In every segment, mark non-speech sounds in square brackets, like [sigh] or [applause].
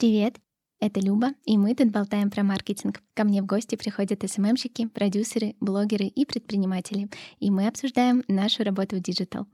Привет! Это Люба, и мы тут болтаем про маркетинг. Ко мне в гости приходят СММщики, продюсеры, блогеры и предприниматели, и мы обсуждаем нашу работу в digital.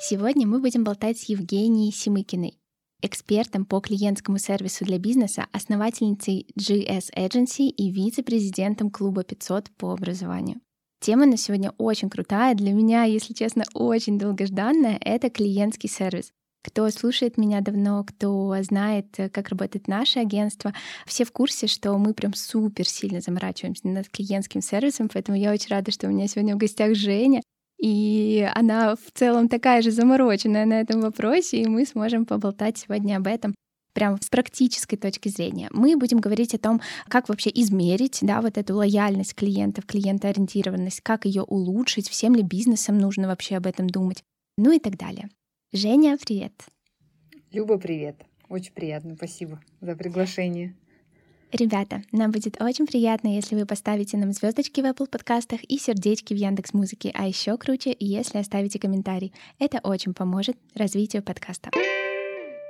Сегодня мы будем болтать с Евгенией Симыкиной, экспертом по клиентскому сервису для бизнеса, основательницей GS Agency и вице-президентом клуба 500 по образованию. Тема на сегодня очень крутая, для меня, если честно, очень долгожданная — это клиентский сервис. Кто слушает меня давно, кто знает, как работает наше агентство, все в курсе, что мы прям супер сильно заморачиваемся над клиентским сервисом, поэтому я очень рада, что у меня сегодня в гостях Женя, и она в целом такая же замороченная на этом вопросе, и мы сможем поболтать сегодня об этом прям с практической точки зрения. Мы будем говорить о том, как вообще измерить да, вот эту лояльность клиентов, клиентоориентированность, как ее улучшить, всем ли бизнесам нужно вообще об этом думать, ну и так далее. Женя, привет. Люба, привет. Очень приятно. Спасибо за приглашение. Ребята, нам будет очень приятно, если вы поставите нам звездочки в Apple подкастах и сердечки в Яндекс Музыке, а еще круче, если оставите комментарий. Это очень поможет развитию подкаста.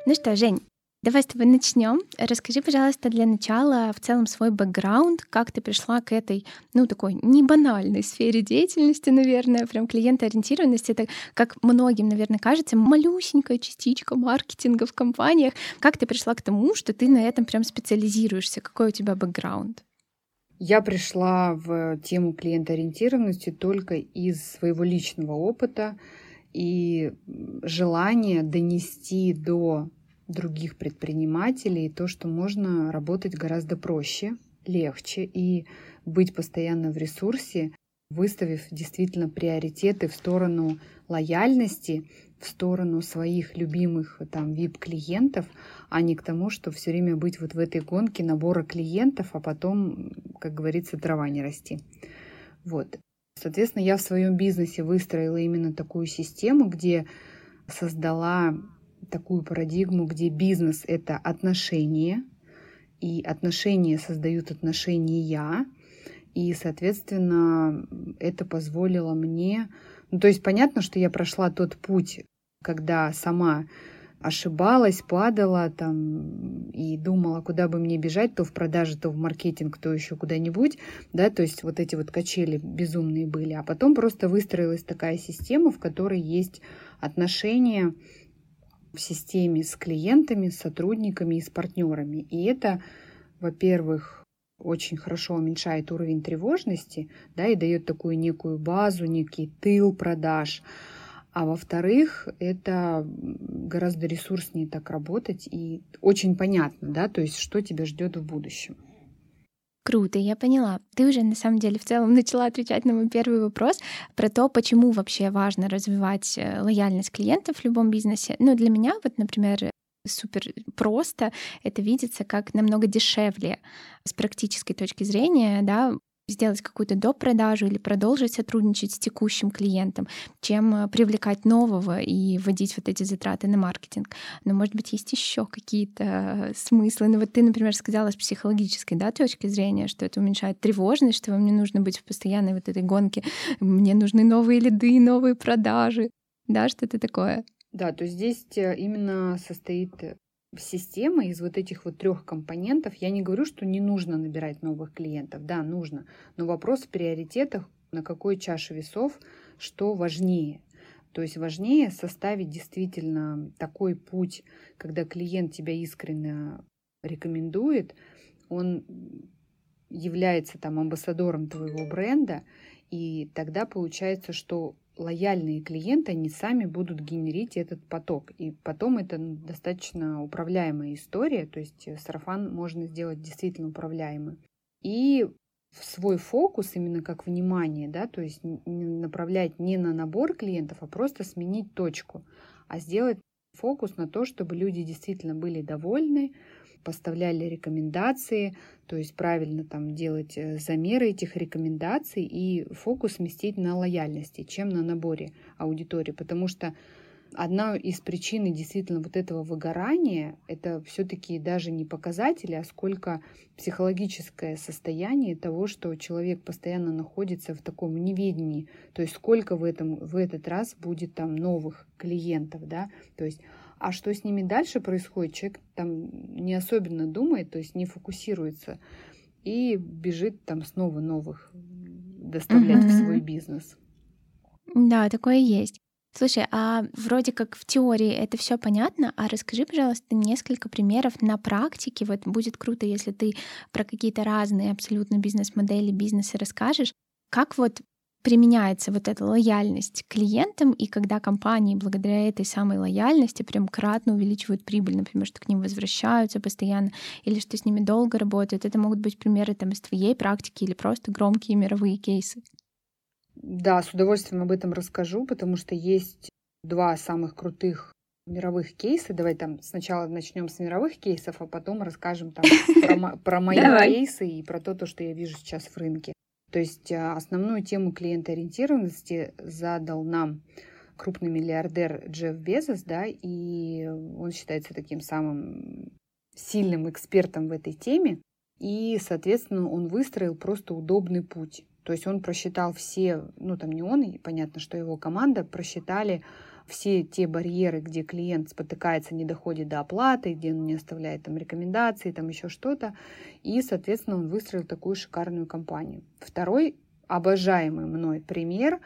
Ну что, Жень, Давай с тобой начнем. Расскажи, пожалуйста, для начала в целом свой бэкграунд, как ты пришла к этой, ну, такой не банальной сфере деятельности, наверное, прям клиентоориентированности. Это, как многим, наверное, кажется, малюсенькая частичка маркетинга в компаниях. Как ты пришла к тому, что ты на этом прям специализируешься? Какой у тебя бэкграунд? Я пришла в тему клиентоориентированности только из своего личного опыта и желания донести до других предпринимателей, то, что можно работать гораздо проще, легче и быть постоянно в ресурсе, выставив действительно приоритеты в сторону лояльности, в сторону своих любимых там VIP-клиентов, а не к тому, что все время быть вот в этой гонке набора клиентов, а потом, как говорится, трава не расти. Вот. Соответственно, я в своем бизнесе выстроила именно такую систему, где создала такую парадигму, где бизнес — это отношения, и отношения создают отношения, и, соответственно, это позволило мне... Ну, то есть понятно, что я прошла тот путь, когда сама ошибалась, падала там и думала, куда бы мне бежать, то в продаже, то в маркетинг, то еще куда-нибудь, да, то есть вот эти вот качели безумные были. А потом просто выстроилась такая система, в которой есть отношения в системе с клиентами, с сотрудниками и с партнерами. И это, во-первых, очень хорошо уменьшает уровень тревожности, да, и дает такую некую базу, некий тыл продаж. А во-вторых, это гораздо ресурснее так работать и очень понятно, да, то есть что тебя ждет в будущем. Круто, я поняла. Ты уже на самом деле в целом [laughs] начала отвечать на мой первый вопрос про то, почему вообще важно развивать э, лояльность клиентов в любом бизнесе. Ну, для меня, вот, например, супер просто это видится как намного дешевле с практической точки зрения, да, сделать какую-то допродажу или продолжить сотрудничать с текущим клиентом, чем э, привлекать нового и вводить вот эти затраты на маркетинг. Но, может быть, есть еще какие-то э, смыслы. Ну вот ты, например, сказала с психологической да, точки зрения, что это уменьшает тревожность, что вам не нужно быть в постоянной вот этой гонке. Мне нужны новые лиды, новые продажи. Да, что-то такое. Да, то здесь э, именно состоит система из вот этих вот трех компонентов. Я не говорю, что не нужно набирать новых клиентов. Да, нужно. Но вопрос в приоритетах, на какой чаше весов, что важнее. То есть важнее составить действительно такой путь, когда клиент тебя искренне рекомендует, он является там амбассадором твоего бренда, и тогда получается, что лояльные клиенты, они сами будут генерить этот поток. И потом это достаточно управляемая история, то есть э, сарафан можно сделать действительно управляемым. И в свой фокус, именно как внимание, да, то есть направлять не на набор клиентов, а просто сменить точку, а сделать фокус на то, чтобы люди действительно были довольны, поставляли рекомендации, то есть правильно там делать э, замеры этих рекомендаций и фокус сместить на лояльности, чем на наборе аудитории, потому что Одна из причин действительно вот этого выгорания — это все-таки даже не показатели, а сколько психологическое состояние того, что человек постоянно находится в таком неведении, то есть сколько в, этом, в этот раз будет там новых клиентов, да, то есть А что с ними дальше происходит, человек там не особенно думает, то есть не фокусируется и бежит там снова новых доставлять mm-hmm. в свой бизнес. Да, такое есть. Слушай, а вроде как в теории это все понятно, а расскажи, пожалуйста, несколько примеров на практике. Вот будет круто, если ты про какие-то разные абсолютно бизнес-модели бизнеса расскажешь. Как вот применяется вот эта лояльность к клиентам, и когда компании благодаря этой самой лояльности прям кратно увеличивают прибыль, например, что к ним возвращаются постоянно, или что с ними долго работают. Это могут быть примеры там из твоей практики или просто громкие мировые кейсы. Да, с удовольствием об этом расскажу, потому что есть два самых крутых мировых кейса. Давай там сначала начнем с мировых кейсов, а потом расскажем там про, про мои [laughs] кейсы и про то, то, что я вижу сейчас в рынке. То есть а, основную тему клиентоориентированности задал нам крупный миллиардер Джефф Безос, да, и он считается таким самым сильным экспертом в этой теме. И, соответственно, он выстроил просто удобный путь. То есть он просчитал все, ну там не он, и понятно, что его команда просчитали все те барьеры, где клиент спотыкается, не доходит до оплаты, где он не оставляет там рекомендации, там еще что-то. И, соответственно, он выстроил такую шикарную компанию. Второй обожаемый мной пример,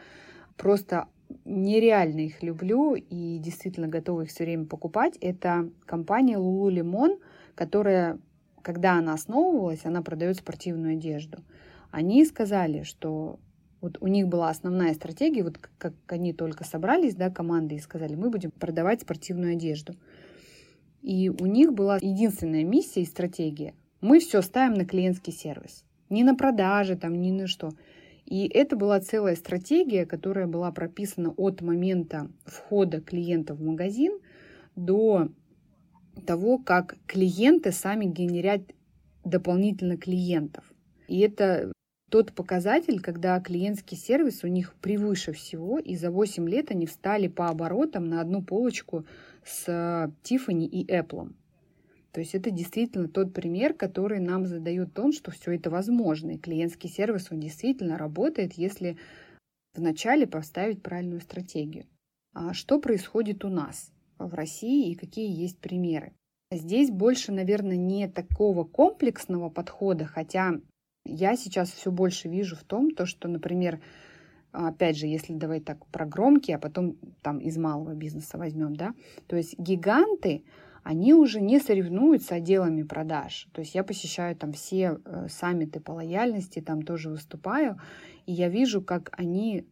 просто нереально их люблю и действительно готова их все время покупать, это компания Lululemon, которая, когда она основывалась, она продает спортивную одежду. Они сказали, что вот у них была основная стратегия, вот как они только собрались, да, команды, и сказали, мы будем продавать спортивную одежду. И у них была единственная миссия и стратегия. Мы все ставим на клиентский сервис. Не на продажи, там, ни на что. И это была целая стратегия, которая была прописана от момента входа клиента в магазин до того, как клиенты сами генерят дополнительно клиентов. И это тот показатель, когда клиентский сервис у них превыше всего, и за 8 лет они встали по оборотам на одну полочку с Tiffany и Apple. То есть это действительно тот пример, который нам задает тон, что все это возможно. И клиентский сервис, он действительно работает, если вначале поставить правильную стратегию. А что происходит у нас в России и какие есть примеры? Здесь больше, наверное, не такого комплексного подхода, хотя я сейчас все больше вижу в том, то, что, например, опять же, если давай так про громкие, а потом там из малого бизнеса возьмем, да, то есть гиганты, они уже не соревнуются отделами продаж. То есть я посещаю там все э, саммиты по лояльности, там тоже выступаю, и я вижу, как они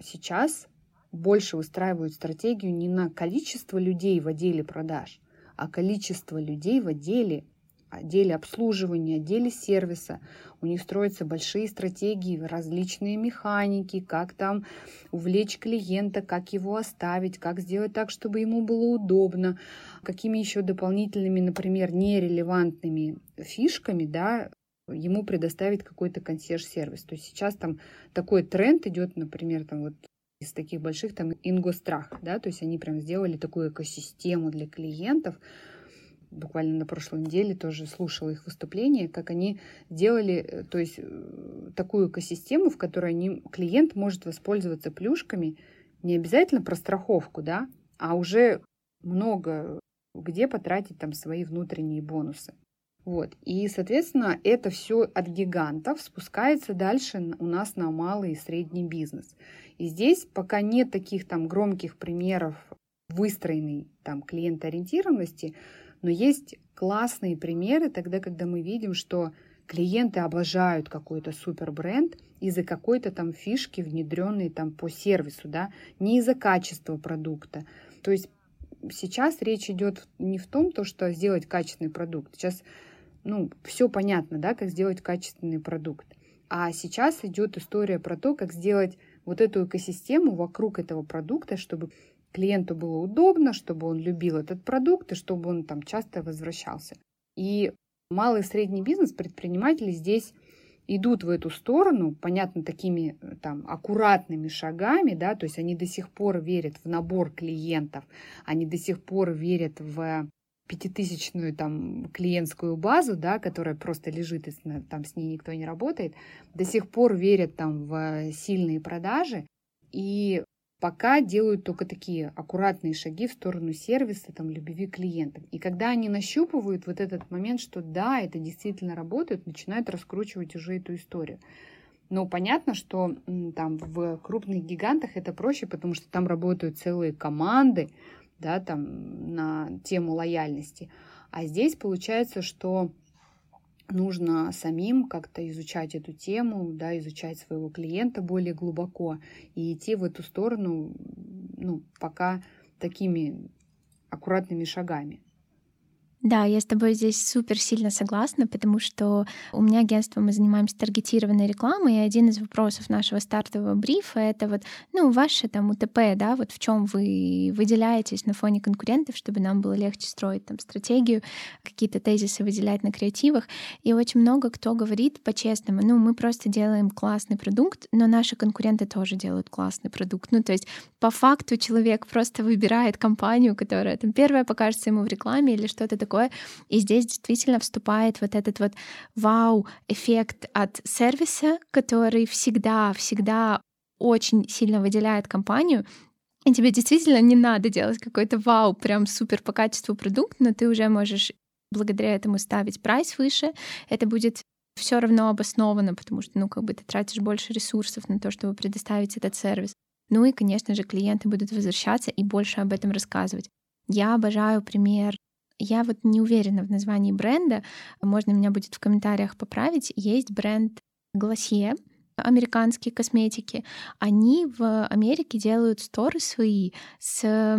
сейчас больше выстраивают стратегию не на количество людей в отделе продаж, а количество людей в отделе отделе обслуживания, отделе сервиса. У них строятся большие стратегии, различные механики, как там увлечь клиента, как его оставить, как сделать так, чтобы ему было удобно, какими еще дополнительными, например, нерелевантными фишками, да, ему предоставить какой-то консьерж-сервис. То есть сейчас там такой тренд идет, например, там вот из таких больших там Ингострах, да, то есть они прям сделали такую экосистему для клиентов, буквально на прошлой неделе тоже слушала их выступление, как они делали, э, то есть э, такую экосистему, в которой они, клиент может воспользоваться плюшками, не обязательно про страховку, да, а уже много где потратить там свои внутренние бонусы. Вот. И, соответственно, это все от гигантов спускается дальше у нас на малый и средний бизнес. И здесь пока нет таких там громких примеров выстроенной там клиентоориентированности, но есть классные примеры тогда, когда мы видим, что клиенты обожают какой-то супер бренд из-за какой-то там фишки, внедренной там по сервису, да, не из-за качества продукта. То есть сейчас речь идет не в том, то, что сделать качественный продукт. Сейчас, ну, все понятно, да, как сделать качественный продукт. А сейчас идет история про то, как сделать вот эту экосистему вокруг этого продукта, чтобы клиенту было удобно, чтобы он любил этот продукт и чтобы он там часто возвращался. И малый и средний бизнес, предприниматели здесь идут в эту сторону, понятно, такими э, там аккуратными шагами, да, то есть они до сих пор верят в набор клиентов, они до сих пор верят в пятитысячную там клиентскую базу, да, которая просто лежит, и там с ней никто не работает, до сих пор верят там в сильные продажи, и пока делают только такие аккуратные шаги в сторону сервиса, там, любви клиентам. И когда они нащупывают вот этот момент, что да, это действительно работает, начинают раскручивать уже эту историю. Но понятно, что там в крупных гигантах это проще, потому что там работают целые команды, да, там на тему лояльности. А здесь получается, что нужно самим как-то изучать эту тему, да, изучать своего клиента более глубоко и идти в эту сторону, ну, пока такими аккуратными шагами. Да, я с тобой здесь супер сильно согласна, потому что у меня агентство, мы занимаемся таргетированной рекламой, и один из вопросов нашего стартового брифа — это вот, ну, ваше там УТП, да, вот в чем вы выделяетесь на фоне конкурентов, чтобы нам было легче строить там стратегию, какие-то тезисы выделять на креативах. И очень много кто говорит по-честному, ну, мы просто делаем классный продукт, но наши конкуренты тоже делают классный продукт. Ну, то есть по факту человек просто выбирает компанию, которая там первая покажется ему в рекламе или что-то такое, такое. И здесь действительно вступает вот этот вот вау-эффект от сервиса, который всегда-всегда очень сильно выделяет компанию, и тебе действительно не надо делать какой-то вау, прям супер по качеству продукт, но ты уже можешь благодаря этому ставить прайс выше. Это будет все равно обосновано, потому что, ну, как бы ты тратишь больше ресурсов на то, чтобы предоставить этот сервис. Ну и, конечно же, клиенты будут возвращаться и больше об этом рассказывать. Я обожаю пример я вот не уверена в названии бренда, можно меня будет в комментариях поправить. Есть бренд Glossier, американские косметики. Они в Америке делают сторы свои с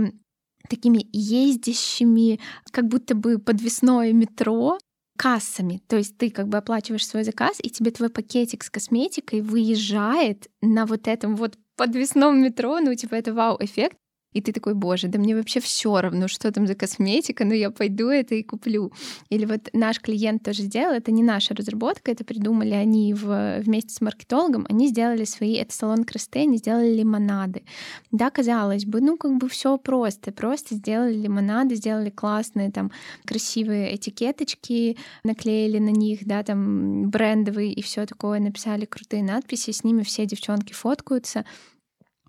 такими ездящими, как будто бы подвесное метро, кассами. То есть ты как бы оплачиваешь свой заказ, и тебе твой пакетик с косметикой выезжает на вот этом вот подвесном метро, ну, типа, это вау-эффект и ты такой, боже, да мне вообще все равно, что там за косметика, но я пойду это и куплю. Или вот наш клиент тоже сделал, это не наша разработка, это придумали они в, вместе с маркетологом, они сделали свои, это салон красоты, они сделали лимонады. Да, казалось бы, ну как бы все просто, просто сделали лимонады, сделали классные там красивые этикеточки, наклеили на них, да, там брендовые и все такое, написали крутые надписи, с ними все девчонки фоткаются,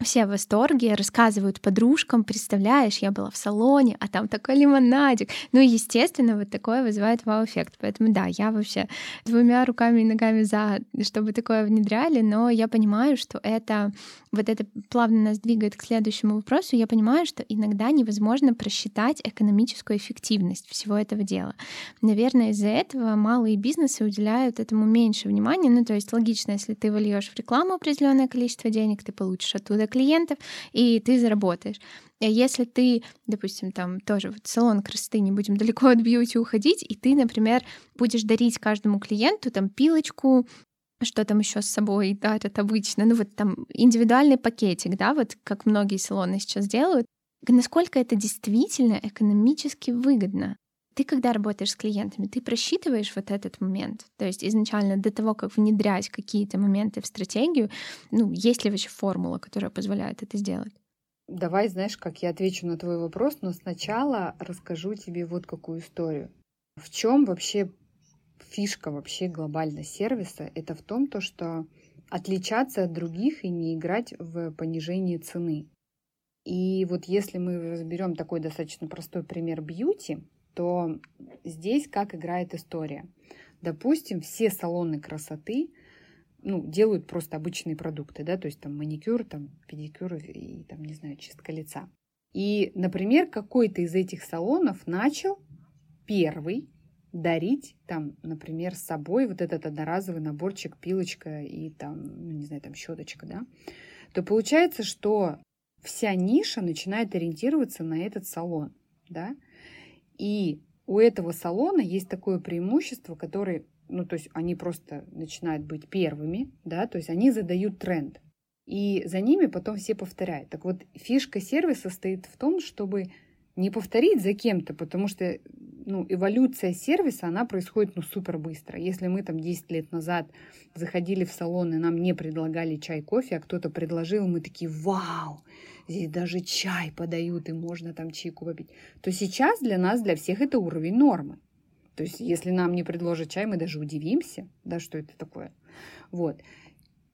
все в восторге, рассказывают подружкам, представляешь, я была в салоне, а там такой лимонадик. Ну, естественно, вот такое вызывает вау-эффект. Поэтому да, я вообще двумя руками и ногами за, чтобы такое внедряли, но я понимаю, что это вот это плавно нас двигает к следующему вопросу. Я понимаю, что иногда невозможно просчитать экономическую эффективность всего этого дела. Наверное, из-за этого малые бизнесы уделяют этому меньше внимания. Ну, то есть логично, если ты вольешь в рекламу определенное количество денег, ты получишь оттуда клиентов, и ты заработаешь. А если ты, допустим, там тоже вот салон красоты, не будем [laughs] далеко от бьюти уходить, и ты, например, будешь дарить каждому клиенту там пилочку, что там еще с собой дарят обычно, ну вот там индивидуальный пакетик, да, вот как многие салоны сейчас делают, насколько это действительно экономически выгодно. Ты, когда работаешь с клиентами, ты просчитываешь вот этот момент. То есть изначально до того, как внедрять какие-то моменты в стратегию, ну, есть ли вообще формула, которая позволяет это сделать? Давай, знаешь, как я отвечу на твой вопрос, но сначала расскажу тебе вот какую историю. В чем вообще фишка вообще глобально сервиса? Это в том, то, что отличаться от других и не играть в понижение цены. И вот если мы разберем такой достаточно простой пример бьюти, то здесь как играет история. Допустим, все салоны красоты ну, делают просто обычные продукты, да, то есть там маникюр, там педикюр и там, не знаю, чистка лица. И, например, какой-то из этих салонов начал первый дарить там, например, с собой вот этот одноразовый наборчик, пилочка и там, ну, не знаю, там щеточка, да, то получается, что вся ниша начинает ориентироваться на этот салон, да, и у этого салона есть такое преимущество, которое, ну, то есть они просто начинают быть первыми, да, то есть они задают тренд. И за ними потом все повторяют. Так вот, фишка сервиса состоит в том, чтобы не повторить за кем-то, потому что ну, эволюция сервиса, она происходит ну, супер быстро. Если мы там 10 лет назад заходили в салон, и нам не предлагали чай, кофе, а кто-то предложил, мы такие, вау, здесь даже чай подают, и можно там чайку попить, то сейчас для нас, для всех это уровень нормы. То есть, если нам не предложат чай, мы даже удивимся, да, что это такое. Вот.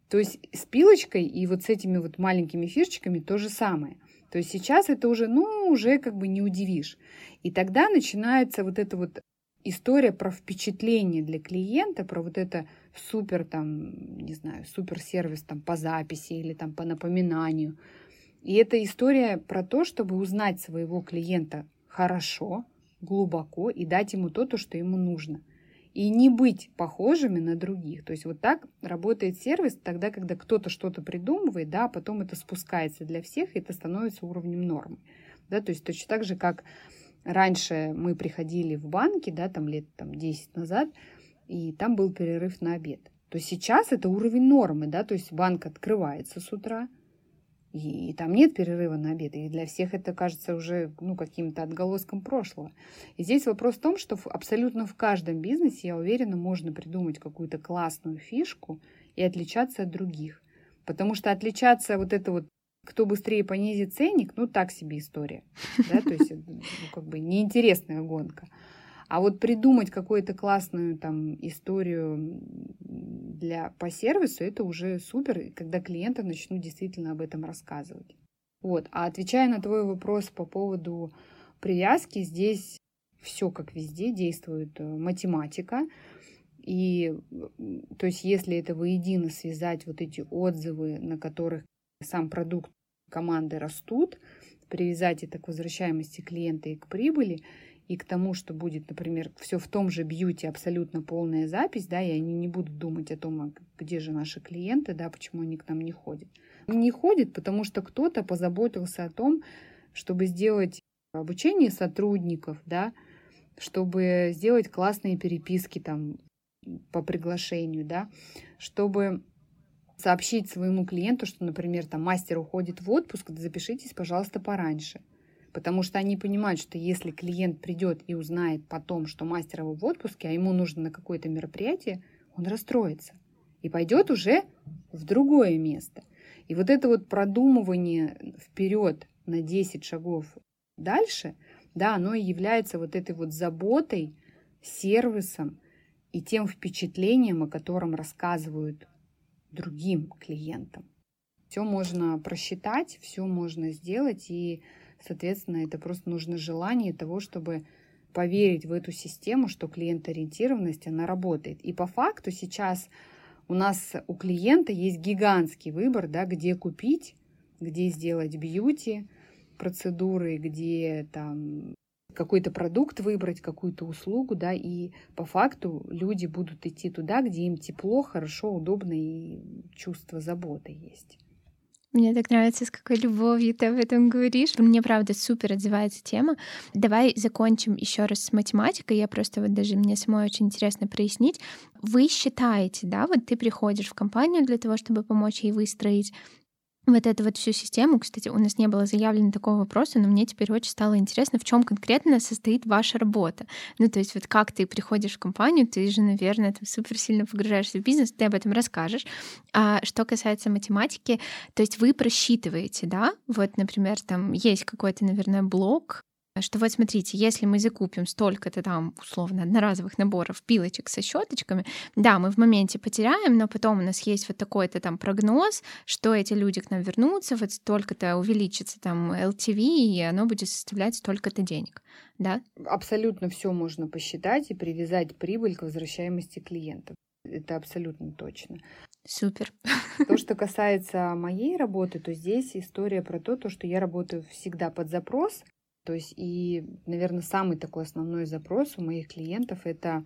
То есть с пилочкой и вот с этими вот маленькими фишечками то же самое. То есть сейчас это уже, ну, уже как бы не удивишь. И тогда начинается вот эта вот история про впечатление для клиента, про вот это супер там, не знаю, супер сервис там по записи или там по напоминанию. И это история про то, чтобы узнать своего клиента хорошо, глубоко и дать ему то, то, что ему нужно. И не быть похожими на других. То есть вот так работает сервис тогда, когда кто-то что-то придумывает, да, а потом это спускается для всех, и это становится уровнем нормы. Да, то есть точно так же, как раньше мы приходили в банки, да, там лет там, 10 назад, и там был перерыв на обед. То сейчас это уровень нормы, да, то есть банк открывается с утра, и, и там нет перерыва на обед. И для всех это кажется уже ну, каким-то отголоском прошлого. И здесь вопрос в том, что абсолютно в каждом бизнесе, я уверена, можно придумать какую-то классную фишку и отличаться от других. Потому что отличаться вот это вот кто быстрее понизит ценник, ну так себе история. Да? То есть [laughs] ну, как бы неинтересная гонка. А вот придумать какую-то классную там историю для, по сервису, это уже супер, когда клиенты начнут действительно об этом рассказывать. Вот. А отвечая на твой вопрос по поводу привязки, здесь все как везде действует э, математика. И то есть если это воедино связать вот эти отзывы, на которых сам продукт команды растут, привязать это к возвращаемости клиента и к прибыли, и к тому, что будет, например, все в том же бьюти абсолютно полная запись, да, и они не будут думать о том, а где же наши клиенты, да, почему они к нам не ходят. Они не ходят, потому что кто-то позаботился о том, чтобы сделать обучение сотрудников, да, чтобы сделать классные переписки там по приглашению, да, чтобы сообщить своему клиенту, что, например, там мастер уходит в отпуск, запишитесь, пожалуйста, пораньше потому что они понимают, что если клиент придет и узнает потом, что мастер его в отпуске, а ему нужно на какое-то мероприятие, он расстроится и пойдет уже в другое место. И вот это вот продумывание вперед на 10 шагов дальше, да, оно и является вот этой вот заботой, сервисом и тем впечатлением, о котором рассказывают другим клиентам. Все можно просчитать, все можно сделать, и Соответственно, это просто нужно желание того, чтобы поверить в эту систему, что клиент-ориентированность, она работает. И по факту сейчас у нас у клиента есть гигантский выбор, да, где купить, где сделать бьюти процедуры, где там какой-то продукт выбрать, какую-то услугу, да, и по факту люди будут идти туда, где им тепло, хорошо, удобно и чувство заботы есть. Мне так нравится, с какой любовью ты об этом говоришь. Мне, правда, супер отзывается тема. Давай закончим еще раз с математикой. Я просто вот даже мне самой очень интересно прояснить. Вы считаете, да, вот ты приходишь в компанию для того, чтобы помочь ей выстроить вот эту вот всю систему, кстати, у нас не было заявлено такого вопроса, но мне теперь очень стало интересно, в чем конкретно состоит ваша работа. Ну, то есть вот как ты приходишь в компанию, ты же, наверное, там супер сильно погружаешься в бизнес, ты об этом расскажешь. А что касается математики, то есть вы просчитываете, да, вот, например, там есть какой-то, наверное, блок, что вот смотрите, если мы закупим столько-то там условно одноразовых наборов пилочек со щеточками, да, мы в моменте потеряем, но потом у нас есть вот такой-то там прогноз, что эти люди к нам вернутся, вот столько-то увеличится там LTV, и оно будет составлять столько-то денег, да? Абсолютно все можно посчитать и привязать прибыль к возвращаемости клиентов. Это абсолютно точно. Супер. То, [laughs] что касается моей работы, то здесь история про то, то, что я работаю всегда под запрос, то есть и, наверное, самый такой основной запрос у моих клиентов это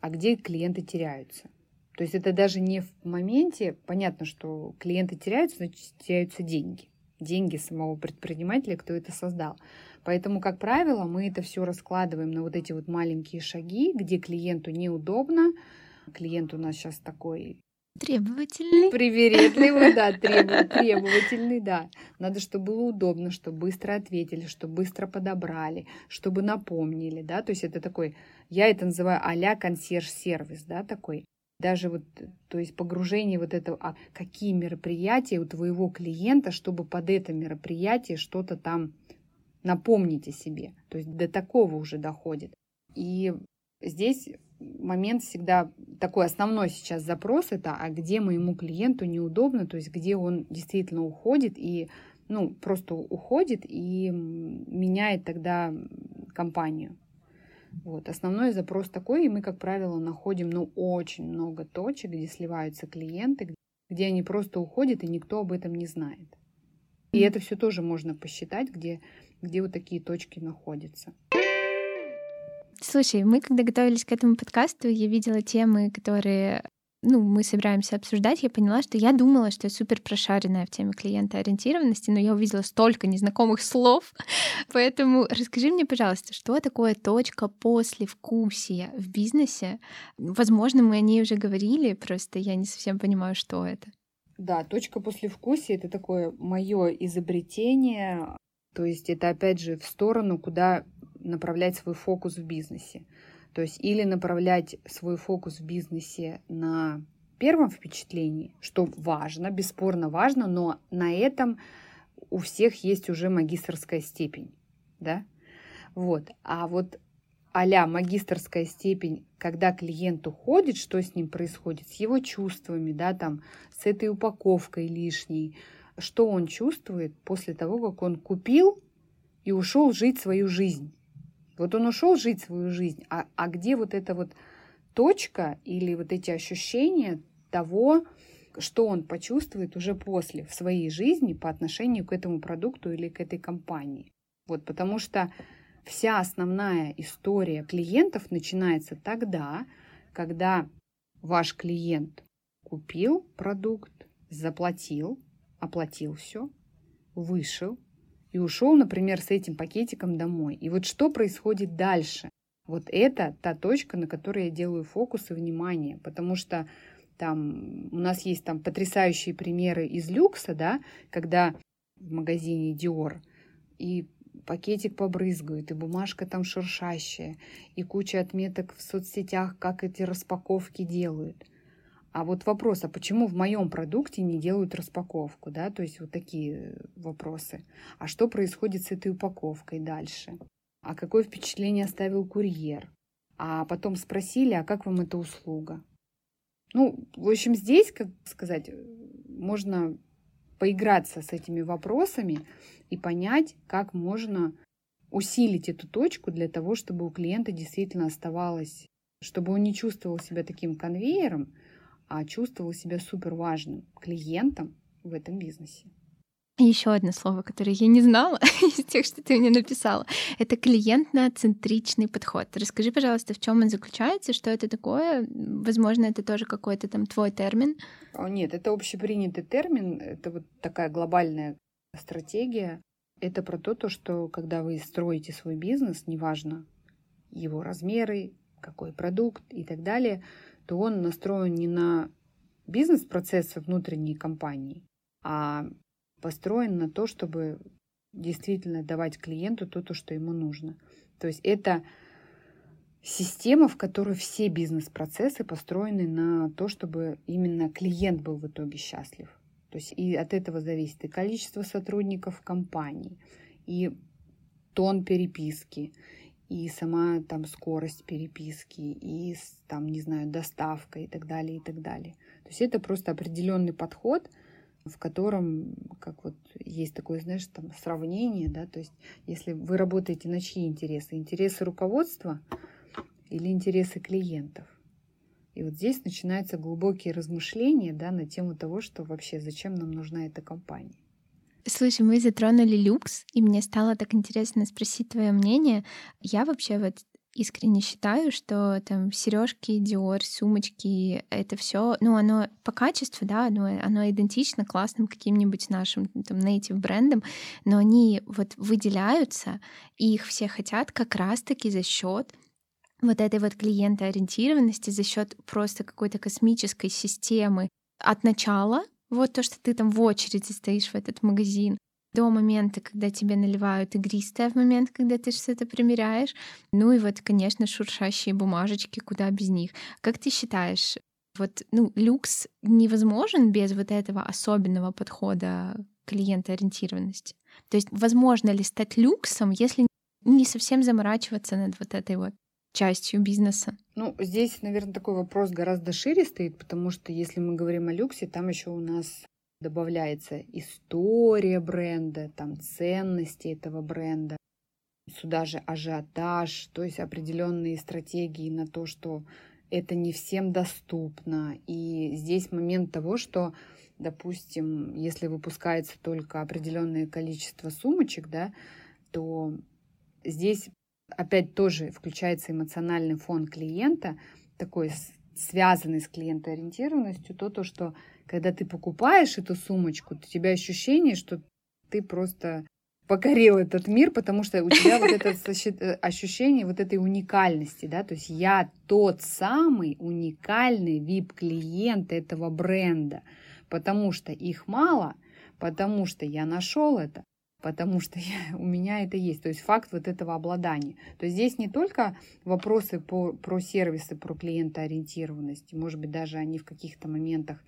а где клиенты теряются. То есть это даже не в моменте, понятно, что клиенты теряются, значит теряются деньги. Деньги самого предпринимателя, кто это создал. Поэтому, как правило, мы это все раскладываем на вот эти вот маленькие шаги, где клиенту неудобно. Клиент у нас сейчас такой Требовательный. Привередливый, да, [laughs] требовательный, да. Надо, чтобы было удобно, чтобы быстро ответили, чтобы быстро подобрали, чтобы напомнили, да. То есть это такой, я это называю а-ля консьерж-сервис, да, такой. Даже вот, то есть погружение вот этого, а какие мероприятия у твоего клиента, чтобы под это мероприятие что-то там напомнить о себе. То есть до такого уже доходит. И здесь момент всегда такой основной сейчас запрос это, а где моему клиенту неудобно, то есть где он действительно уходит и ну, просто уходит и меняет тогда компанию. Вот. Основной запрос такой, и мы, как правило, находим ну, очень много точек, где сливаются клиенты, где они просто уходят, и никто об этом не знает. И это все тоже можно посчитать, где, где вот такие точки находятся. Слушай, мы когда готовились к этому подкасту, я видела темы, которые ну, мы собираемся обсуждать, я поняла, что я думала, что я супер прошаренная в теме клиентоориентированности, но я увидела столько незнакомых слов. [laughs] Поэтому расскажи мне, пожалуйста, что такое точка после вкусия в бизнесе? Возможно, мы о ней уже говорили, просто я не совсем понимаю, что это. Да, точка после вкусия это такое мое изобретение. То есть это опять же в сторону, куда направлять свой фокус в бизнесе. То есть или направлять свой фокус в бизнесе на первом впечатлении, что важно, бесспорно важно, но на этом у всех есть уже магистрская степень, да? Вот. А вот а магистрская степень, когда клиент уходит, что с ним происходит, с его чувствами, да, там, с этой упаковкой лишней, что он чувствует после того, как он купил и ушел жить свою жизнь. Вот он ушел жить свою жизнь, а, а где вот эта вот точка или вот эти ощущения того, что он почувствует уже после в своей жизни по отношению к этому продукту или к этой компании. Вот, потому что вся основная история клиентов начинается тогда, когда ваш клиент купил продукт, заплатил, оплатил все, вышел, и ушел, например, с этим пакетиком домой. И вот что происходит дальше? Вот это та точка, на которой я делаю фокус и внимание, потому что там у нас есть там потрясающие примеры из люкса, да, когда в магазине Dior и пакетик побрызгают, и бумажка там шуршащая, и куча отметок в соцсетях, как эти распаковки делают – а вот вопрос, а почему в моем продукте не делают распаковку, да, то есть вот такие вопросы. А что происходит с этой упаковкой дальше? А какое впечатление оставил курьер? А потом спросили, а как вам эта услуга? Ну, в общем, здесь, как сказать, можно поиграться с этими вопросами и понять, как можно усилить эту точку для того, чтобы у клиента действительно оставалось, чтобы он не чувствовал себя таким конвейером, а чувствовал себя супер важным клиентом в этом бизнесе. Еще одно слово, которое я не знала [laughs] из тех, что ты мне написала, это клиентно-центричный подход. Расскажи, пожалуйста, в чем он заключается, что это такое? Возможно, это тоже какой-то там твой термин? Нет, это общепринятый термин, это вот такая глобальная стратегия. Это про то, то, что когда вы строите свой бизнес, неважно его размеры, какой продукт и так далее, то он настроен не на бизнес-процессы внутренней компании, а построен на то, чтобы действительно давать клиенту то, то, что ему нужно. То есть это система, в которой все бизнес-процессы построены на то, чтобы именно клиент был в итоге счастлив. То есть и от этого зависит и количество сотрудников компании, и тон переписки, и сама там скорость переписки, и там, не знаю, доставка и так далее, и так далее. То есть это просто определенный подход, в котором, как вот есть такое, знаешь, там сравнение, да, то есть если вы работаете на чьи интересы? Интересы руководства или интересы клиентов? И вот здесь начинаются глубокие размышления, да, на тему того, что вообще зачем нам нужна эта компания. Слушай, мы затронули люкс, и мне стало так интересно спросить твое мнение. Я вообще вот искренне считаю, что там сережки, Dior, сумочки, это все, ну, оно по качеству, да, оно, оно идентично классным каким-нибудь нашим там native брендам, но они вот выделяются, и их все хотят как раз-таки за счет вот этой вот клиентоориентированности, за счет просто какой-то космической системы от начала вот то, что ты там в очереди стоишь в этот магазин, до момента, когда тебе наливают игристое, в момент, когда ты что-то примеряешь. Ну и вот, конечно, шуршащие бумажечки, куда без них. Как ты считаешь, вот, ну, люкс невозможен без вот этого особенного подхода клиентоориентированности? То есть возможно ли стать люксом, если не совсем заморачиваться над вот этой вот частью бизнеса? Ну, здесь, наверное, такой вопрос гораздо шире стоит, потому что если мы говорим о люксе, там еще у нас добавляется история бренда, там ценности этого бренда, сюда же ажиотаж, то есть определенные стратегии на то, что это не всем доступно. И здесь момент того, что, допустим, если выпускается только определенное количество сумочек, да, то здесь опять тоже включается эмоциональный фон клиента, такой связанный с клиентоориентированностью, то, то, что когда ты покупаешь эту сумочку, у тебя ощущение, что ты просто покорил этот мир, потому что у тебя вот это э, ощущение вот этой уникальности, да, то есть я тот самый уникальный VIP-клиент этого бренда, потому что их мало, потому что я нашел это, потому что я, [laughs] у меня это есть. То есть факт вот этого обладания. То есть здесь не только вопросы по, про сервисы, про клиентоориентированность, может быть, даже они в каких-то моментах,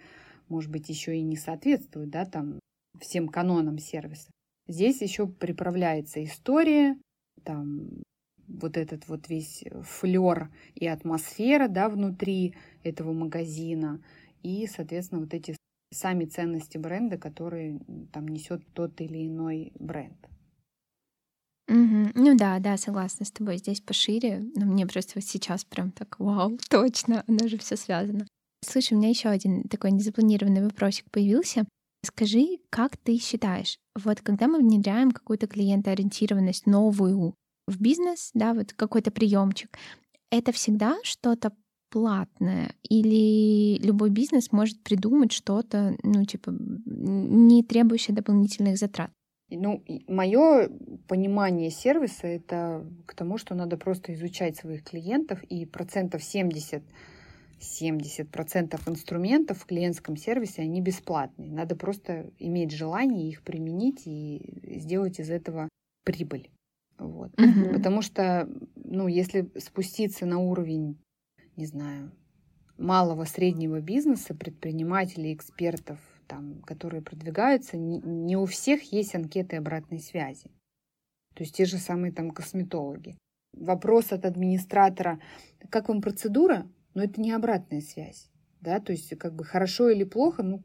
может быть, еще и не соответствуют, да, там, всем канонам сервиса. Здесь еще приправляется история, там вот этот вот весь флер и атмосфера, да, внутри этого магазина, и, соответственно, вот эти сами ценности бренда, которые там несет тот или иной бренд. Угу. Ну да, да, согласна с тобой. Здесь пошире. Но мне просто вот сейчас прям так, вау, [laughs] точно, оно же все связано. Слушай, у меня еще один такой незапланированный вопросик появился. Скажи, как ты считаешь, вот когда мы внедряем какую-то клиентоориентированность новую в бизнес, да, вот какой-то приемчик, это всегда что-то платное или любой бизнес может придумать что-то, ну, типа, не требующее дополнительных затрат? Ну, мое понимание сервиса это к тому, что надо просто изучать своих клиентов и процентов 70 70% инструментов в клиентском сервисе, они бесплатные. Надо просто иметь желание их применить и сделать из этого прибыль. Вот. Угу. Потому что, ну, если спуститься на уровень не знаю, малого среднего бизнеса, предпринимателей, экспертов, там, которые продвигаются, не, у всех есть анкеты обратной связи. То есть те же самые там косметологи. Вопрос от администратора, как вам процедура? Но это не обратная связь. Да? То есть как бы хорошо или плохо, ну,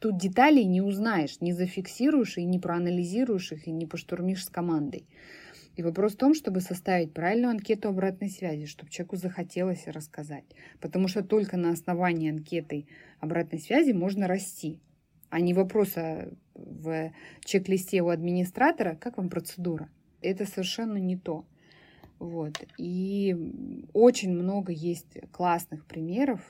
тут деталей не узнаешь, не зафиксируешь и не проанализируешь их, и не поштурмишь с командой. И вопрос в том, чтобы составить правильную анкету обратной связи, чтобы человеку захотелось рассказать. Потому что только на основании анкеты обратной связи можно расти. А не вопроса в чек-листе у администратора, как вам процедура. Это совершенно не то. Вот. И очень много есть классных примеров,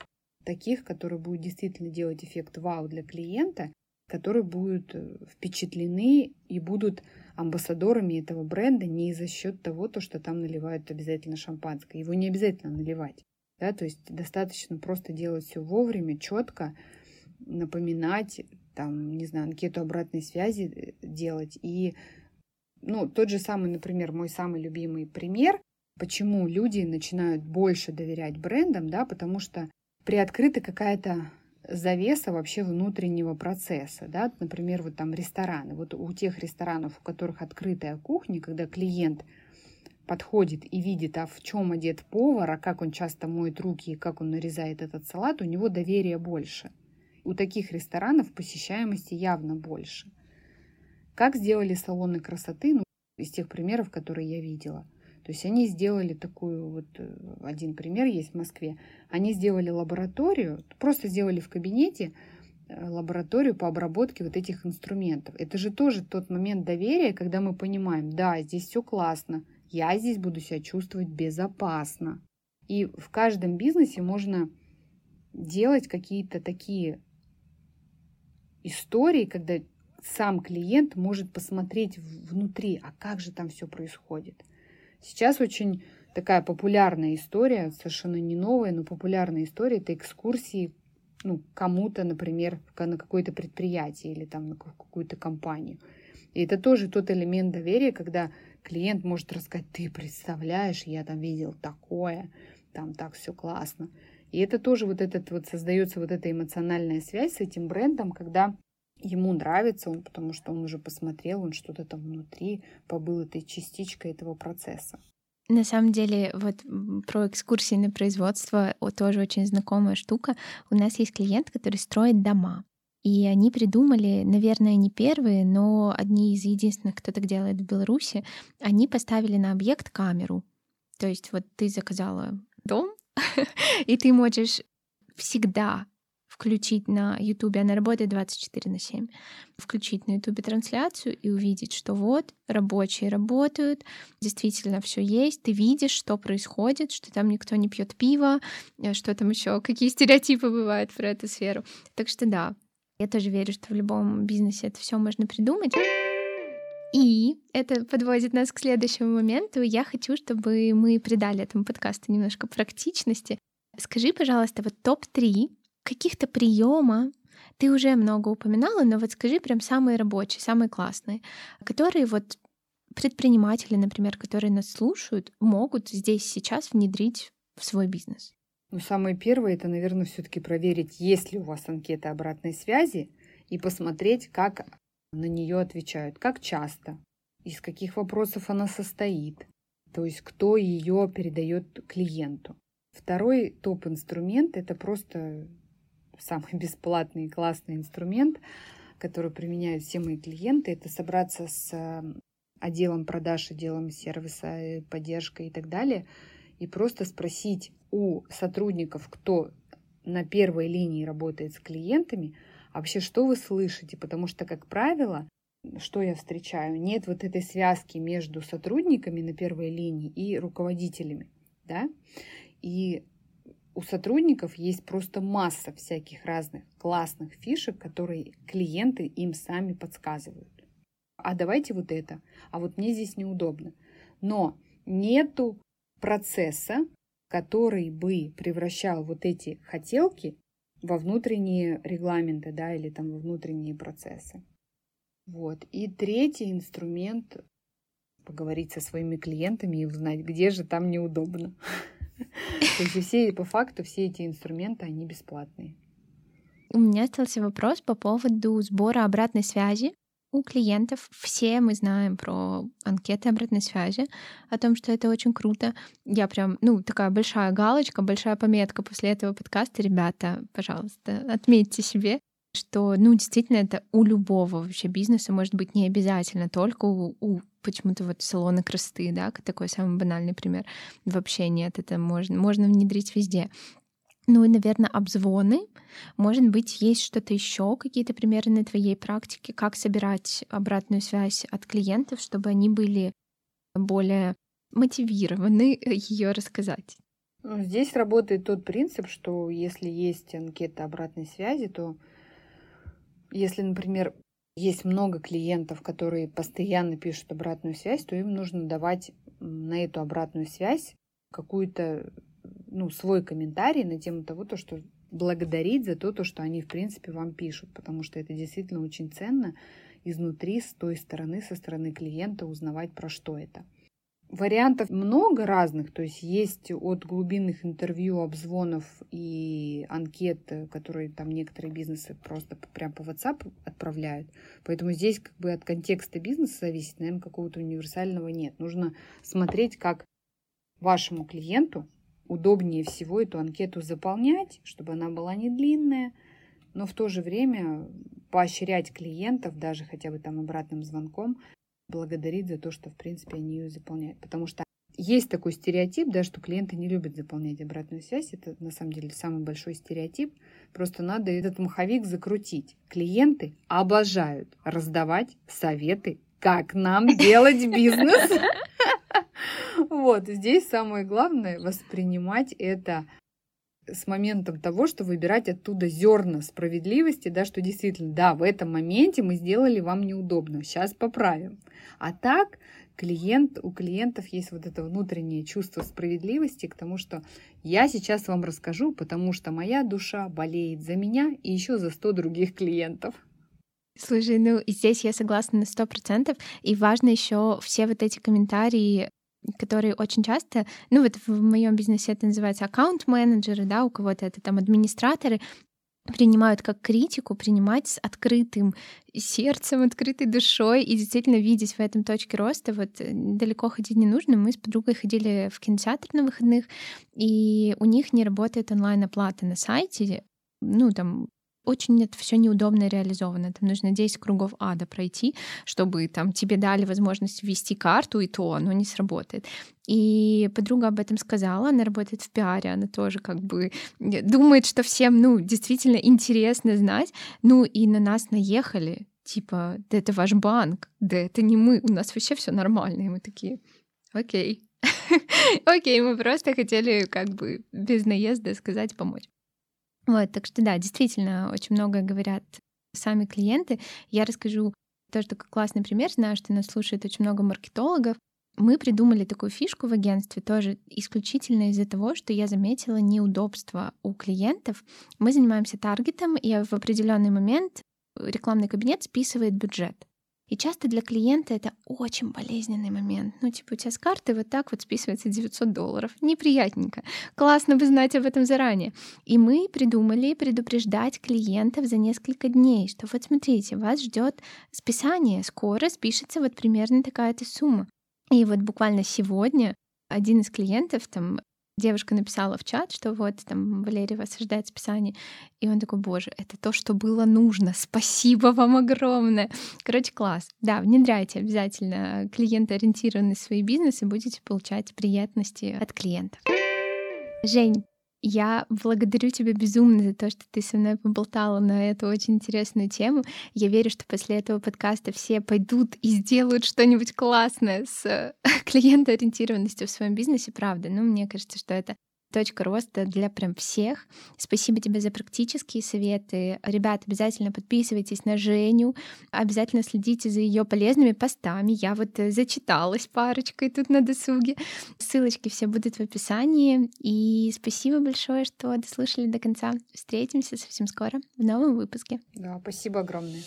таких, которые будут действительно делать эффект вау для клиента, которые будут впечатлены и будут амбассадорами этого бренда не за счет того, то, что там наливают обязательно шампанское. Его не обязательно наливать. Да, то есть достаточно просто делать все вовремя, четко, напоминать, там, не знаю, анкету обратной связи э, делать. И, ну, тот же самый, например, мой самый любимый пример, почему люди начинают больше доверять брендам, да, потому что приоткрыта какая-то завеса вообще внутреннего процесса, да, например, вот там рестораны, вот у тех ресторанов, у которых открытая кухня, когда клиент подходит и видит, а в чем одет повар, а как он часто моет руки и как он нарезает этот салат, у него доверия больше. У таких ресторанов посещаемости явно больше. Как сделали салоны красоты, ну, из тех примеров, которые я видела – то есть они сделали такую вот, э, один пример есть в Москве, они сделали лабораторию, просто сделали в кабинете э, лабораторию по обработке вот этих инструментов. Это же тоже тот момент доверия, когда мы понимаем, да, здесь все классно, я здесь буду себя чувствовать безопасно. И в каждом бизнесе можно делать какие-то такие истории, когда сам клиент может посмотреть внутри, а как же там все происходит. Сейчас очень такая популярная история, совершенно не новая, но популярная история, это экскурсии ну, кому-то, например, на какое-то предприятие или там на какую-то компанию. И это тоже тот элемент доверия, когда клиент может рассказать, ты представляешь, я там видел такое, там так все классно. И это тоже вот этот вот создается вот эта эмоциональная связь с этим брендом, когда ему нравится он, потому что он уже посмотрел, он что-то там внутри побыл этой частичкой этого процесса. На самом деле, вот про экскурсии на производство тоже очень знакомая штука. У нас есть клиент, который строит дома. И они придумали, наверное, не первые, но одни из единственных, кто так делает в Беларуси, они поставили на объект камеру. То есть вот ты заказала дом, [laughs] и ты можешь всегда включить на YouTube, она работает 24 на 7, включить на YouTube трансляцию и увидеть, что вот рабочие работают, действительно все есть, ты видишь, что происходит, что там никто не пьет пиво, э, что там еще, какие стереотипы бывают про эту сферу. Так что да, я тоже верю, что в любом бизнесе это все можно придумать. И это подводит нас к следующему моменту. Я хочу, чтобы мы придали этому подкасту немножко практичности. Скажи, пожалуйста, вот топ-3 каких-то приема, ты уже много упоминала, но вот скажи прям самые рабочие, самые классные, которые вот предприниматели, например, которые нас слушают, могут здесь сейчас внедрить в свой бизнес? Ну, самое первое, это, наверное, все-таки проверить, есть ли у вас анкета обратной связи, и посмотреть, как на нее отвечают, как часто, из каких вопросов она состоит, то есть кто ее передает клиенту. Второй топ-инструмент – это просто самый [laughs] бесплатный и классный инструмент, который применяют все мои клиенты, это собраться с эм, отделом продаж, отделом сервиса, э, поддержкой и так далее, и просто спросить у сотрудников, кто на первой линии работает с клиентами, вообще, что вы слышите, потому что, как правило, что я встречаю, нет вот этой связки между сотрудниками на первой линии и руководителями, да, и у сотрудников есть просто масса всяких разных классных фишек, которые клиенты им сами подсказывают. А давайте вот это, а вот мне здесь неудобно. Но нету процесса, который бы превращал вот эти хотелки во внутренние регламенты, да, или там во внутренние процессы. Вот. И третий инструмент — поговорить со своими клиентами и узнать, где же там неудобно. То есть все, по факту все эти инструменты, они бесплатные. У меня остался вопрос по поводу сбора обратной связи у клиентов. Все мы знаем про анкеты обратной связи, о том, что это очень круто. Я прям, ну, такая большая галочка, большая пометка после этого подкаста. Ребята, пожалуйста, отметьте себе, что, ну, действительно, это у любого вообще бизнеса может быть не обязательно только у, у почему-то вот салона красоты, да, такой самый банальный пример. Вообще нет, это можно, можно внедрить везде. Ну и, наверное, обзвоны. Может быть, есть что-то еще, какие-то примеры на твоей практике, как собирать обратную связь от клиентов, чтобы они были более мотивированы ее рассказать. Ну, здесь работает тот принцип, что если есть анкета обратной связи, то если, например, есть много клиентов, которые постоянно пишут обратную связь, то им нужно давать на эту обратную связь какую-то, ну, свой комментарий на тему того, то, что благодарить за то, то, что они, в принципе, вам пишут, потому что это действительно очень ценно изнутри, с той стороны, со стороны клиента узнавать, про что это. Вариантов много разных, то есть есть от глубинных интервью, обзвонов и анкет, которые там некоторые бизнесы просто прям по WhatsApp отправляют. Поэтому здесь как бы от контекста бизнеса зависит, наверное, какого-то универсального нет. Нужно смотреть, как вашему клиенту удобнее всего эту анкету заполнять, чтобы она была не длинная, но в то же время поощрять клиентов даже хотя бы там обратным звонком благодарить за то, что, в принципе, они ее заполняют. Потому что есть такой стереотип, да, что клиенты не любят заполнять обратную связь. Это на самом деле самый большой стереотип. Просто надо этот маховик закрутить. Клиенты обожают раздавать советы, как нам делать бизнес. [laughs] Вот, здесь самое главное воспринимать это с моментом того, что выбирать оттуда зерна справедливости, да, что действительно, да, в этом моменте мы сделали вам неудобно, сейчас поправим. А так клиент, у клиентов есть вот это внутреннее чувство справедливости к тому, что я сейчас вам расскажу, потому что моя душа болеет за меня и еще за 100 других клиентов. Слушай, ну здесь я согласна на сто процентов, и важно еще все вот эти комментарии которые очень часто, ну вот в моем бизнесе это называется аккаунт-менеджеры, да, у кого-то это там администраторы, принимают как критику, принимать с открытым сердцем, открытой душой и действительно видеть в этом точке роста. Вот э, далеко ходить не нужно. Мы с подругой ходили в кинотеатр на выходных, и у них не работает онлайн-оплата на сайте. Ну, там очень это все неудобно реализовано. Там нужно 10 кругов ада пройти, чтобы там тебе дали возможность ввести карту, и то оно не сработает. И подруга об этом сказала, она работает в пиаре, она тоже как бы э, думает, что всем, ну, действительно интересно знать. Ну, и на нас наехали, типа, да это ваш банк, да это не мы, у нас вообще все нормально. И мы такие, окей. [laughs] Окей, мы просто хотели как бы без наезда сказать помочь. Вот, так что да, действительно, очень много говорят сами клиенты. Я расскажу тоже такой классный пример. Знаю, что нас слушает очень много маркетологов. Мы придумали такую фишку в агентстве тоже исключительно из-за того, что я заметила неудобство у клиентов. Мы занимаемся таргетом, и в определенный момент рекламный кабинет списывает бюджет. И часто для клиента это очень болезненный момент. Ну, типа, у тебя с карты вот так вот списывается 900 долларов. Неприятненько. Классно бы знать об этом заранее. И мы придумали предупреждать клиентов за несколько дней, что вот смотрите, вас ждет списание, скоро спишется вот примерно такая-то сумма. И вот буквально сегодня один из клиентов там девушка написала в чат, что вот там Валерия вас ожидает списание. И он такой, боже, это то, что было нужно. Спасибо вам огромное. Короче, класс. Да, внедряйте обязательно клиентоориентированный свои бизнесы, будете получать приятности от клиентов. Жень, я благодарю тебя безумно за то, что ты со мной поболтала на эту очень интересную тему. Я верю, что после этого подкаста все пойдут и сделают что-нибудь классное с [laughs] клиентоориентированностью в своем бизнесе, правда. Но мне кажется, что это точка роста для прям всех. Спасибо тебе за практические советы. Ребят, обязательно подписывайтесь на Женю, обязательно следите за ее полезными постами. Я вот э, зачиталась парочкой тут на досуге. Ссылочки все будут в описании. И спасибо большое, что дослушали до конца. Встретимся совсем скоро в новом выпуске. Да, спасибо огромное.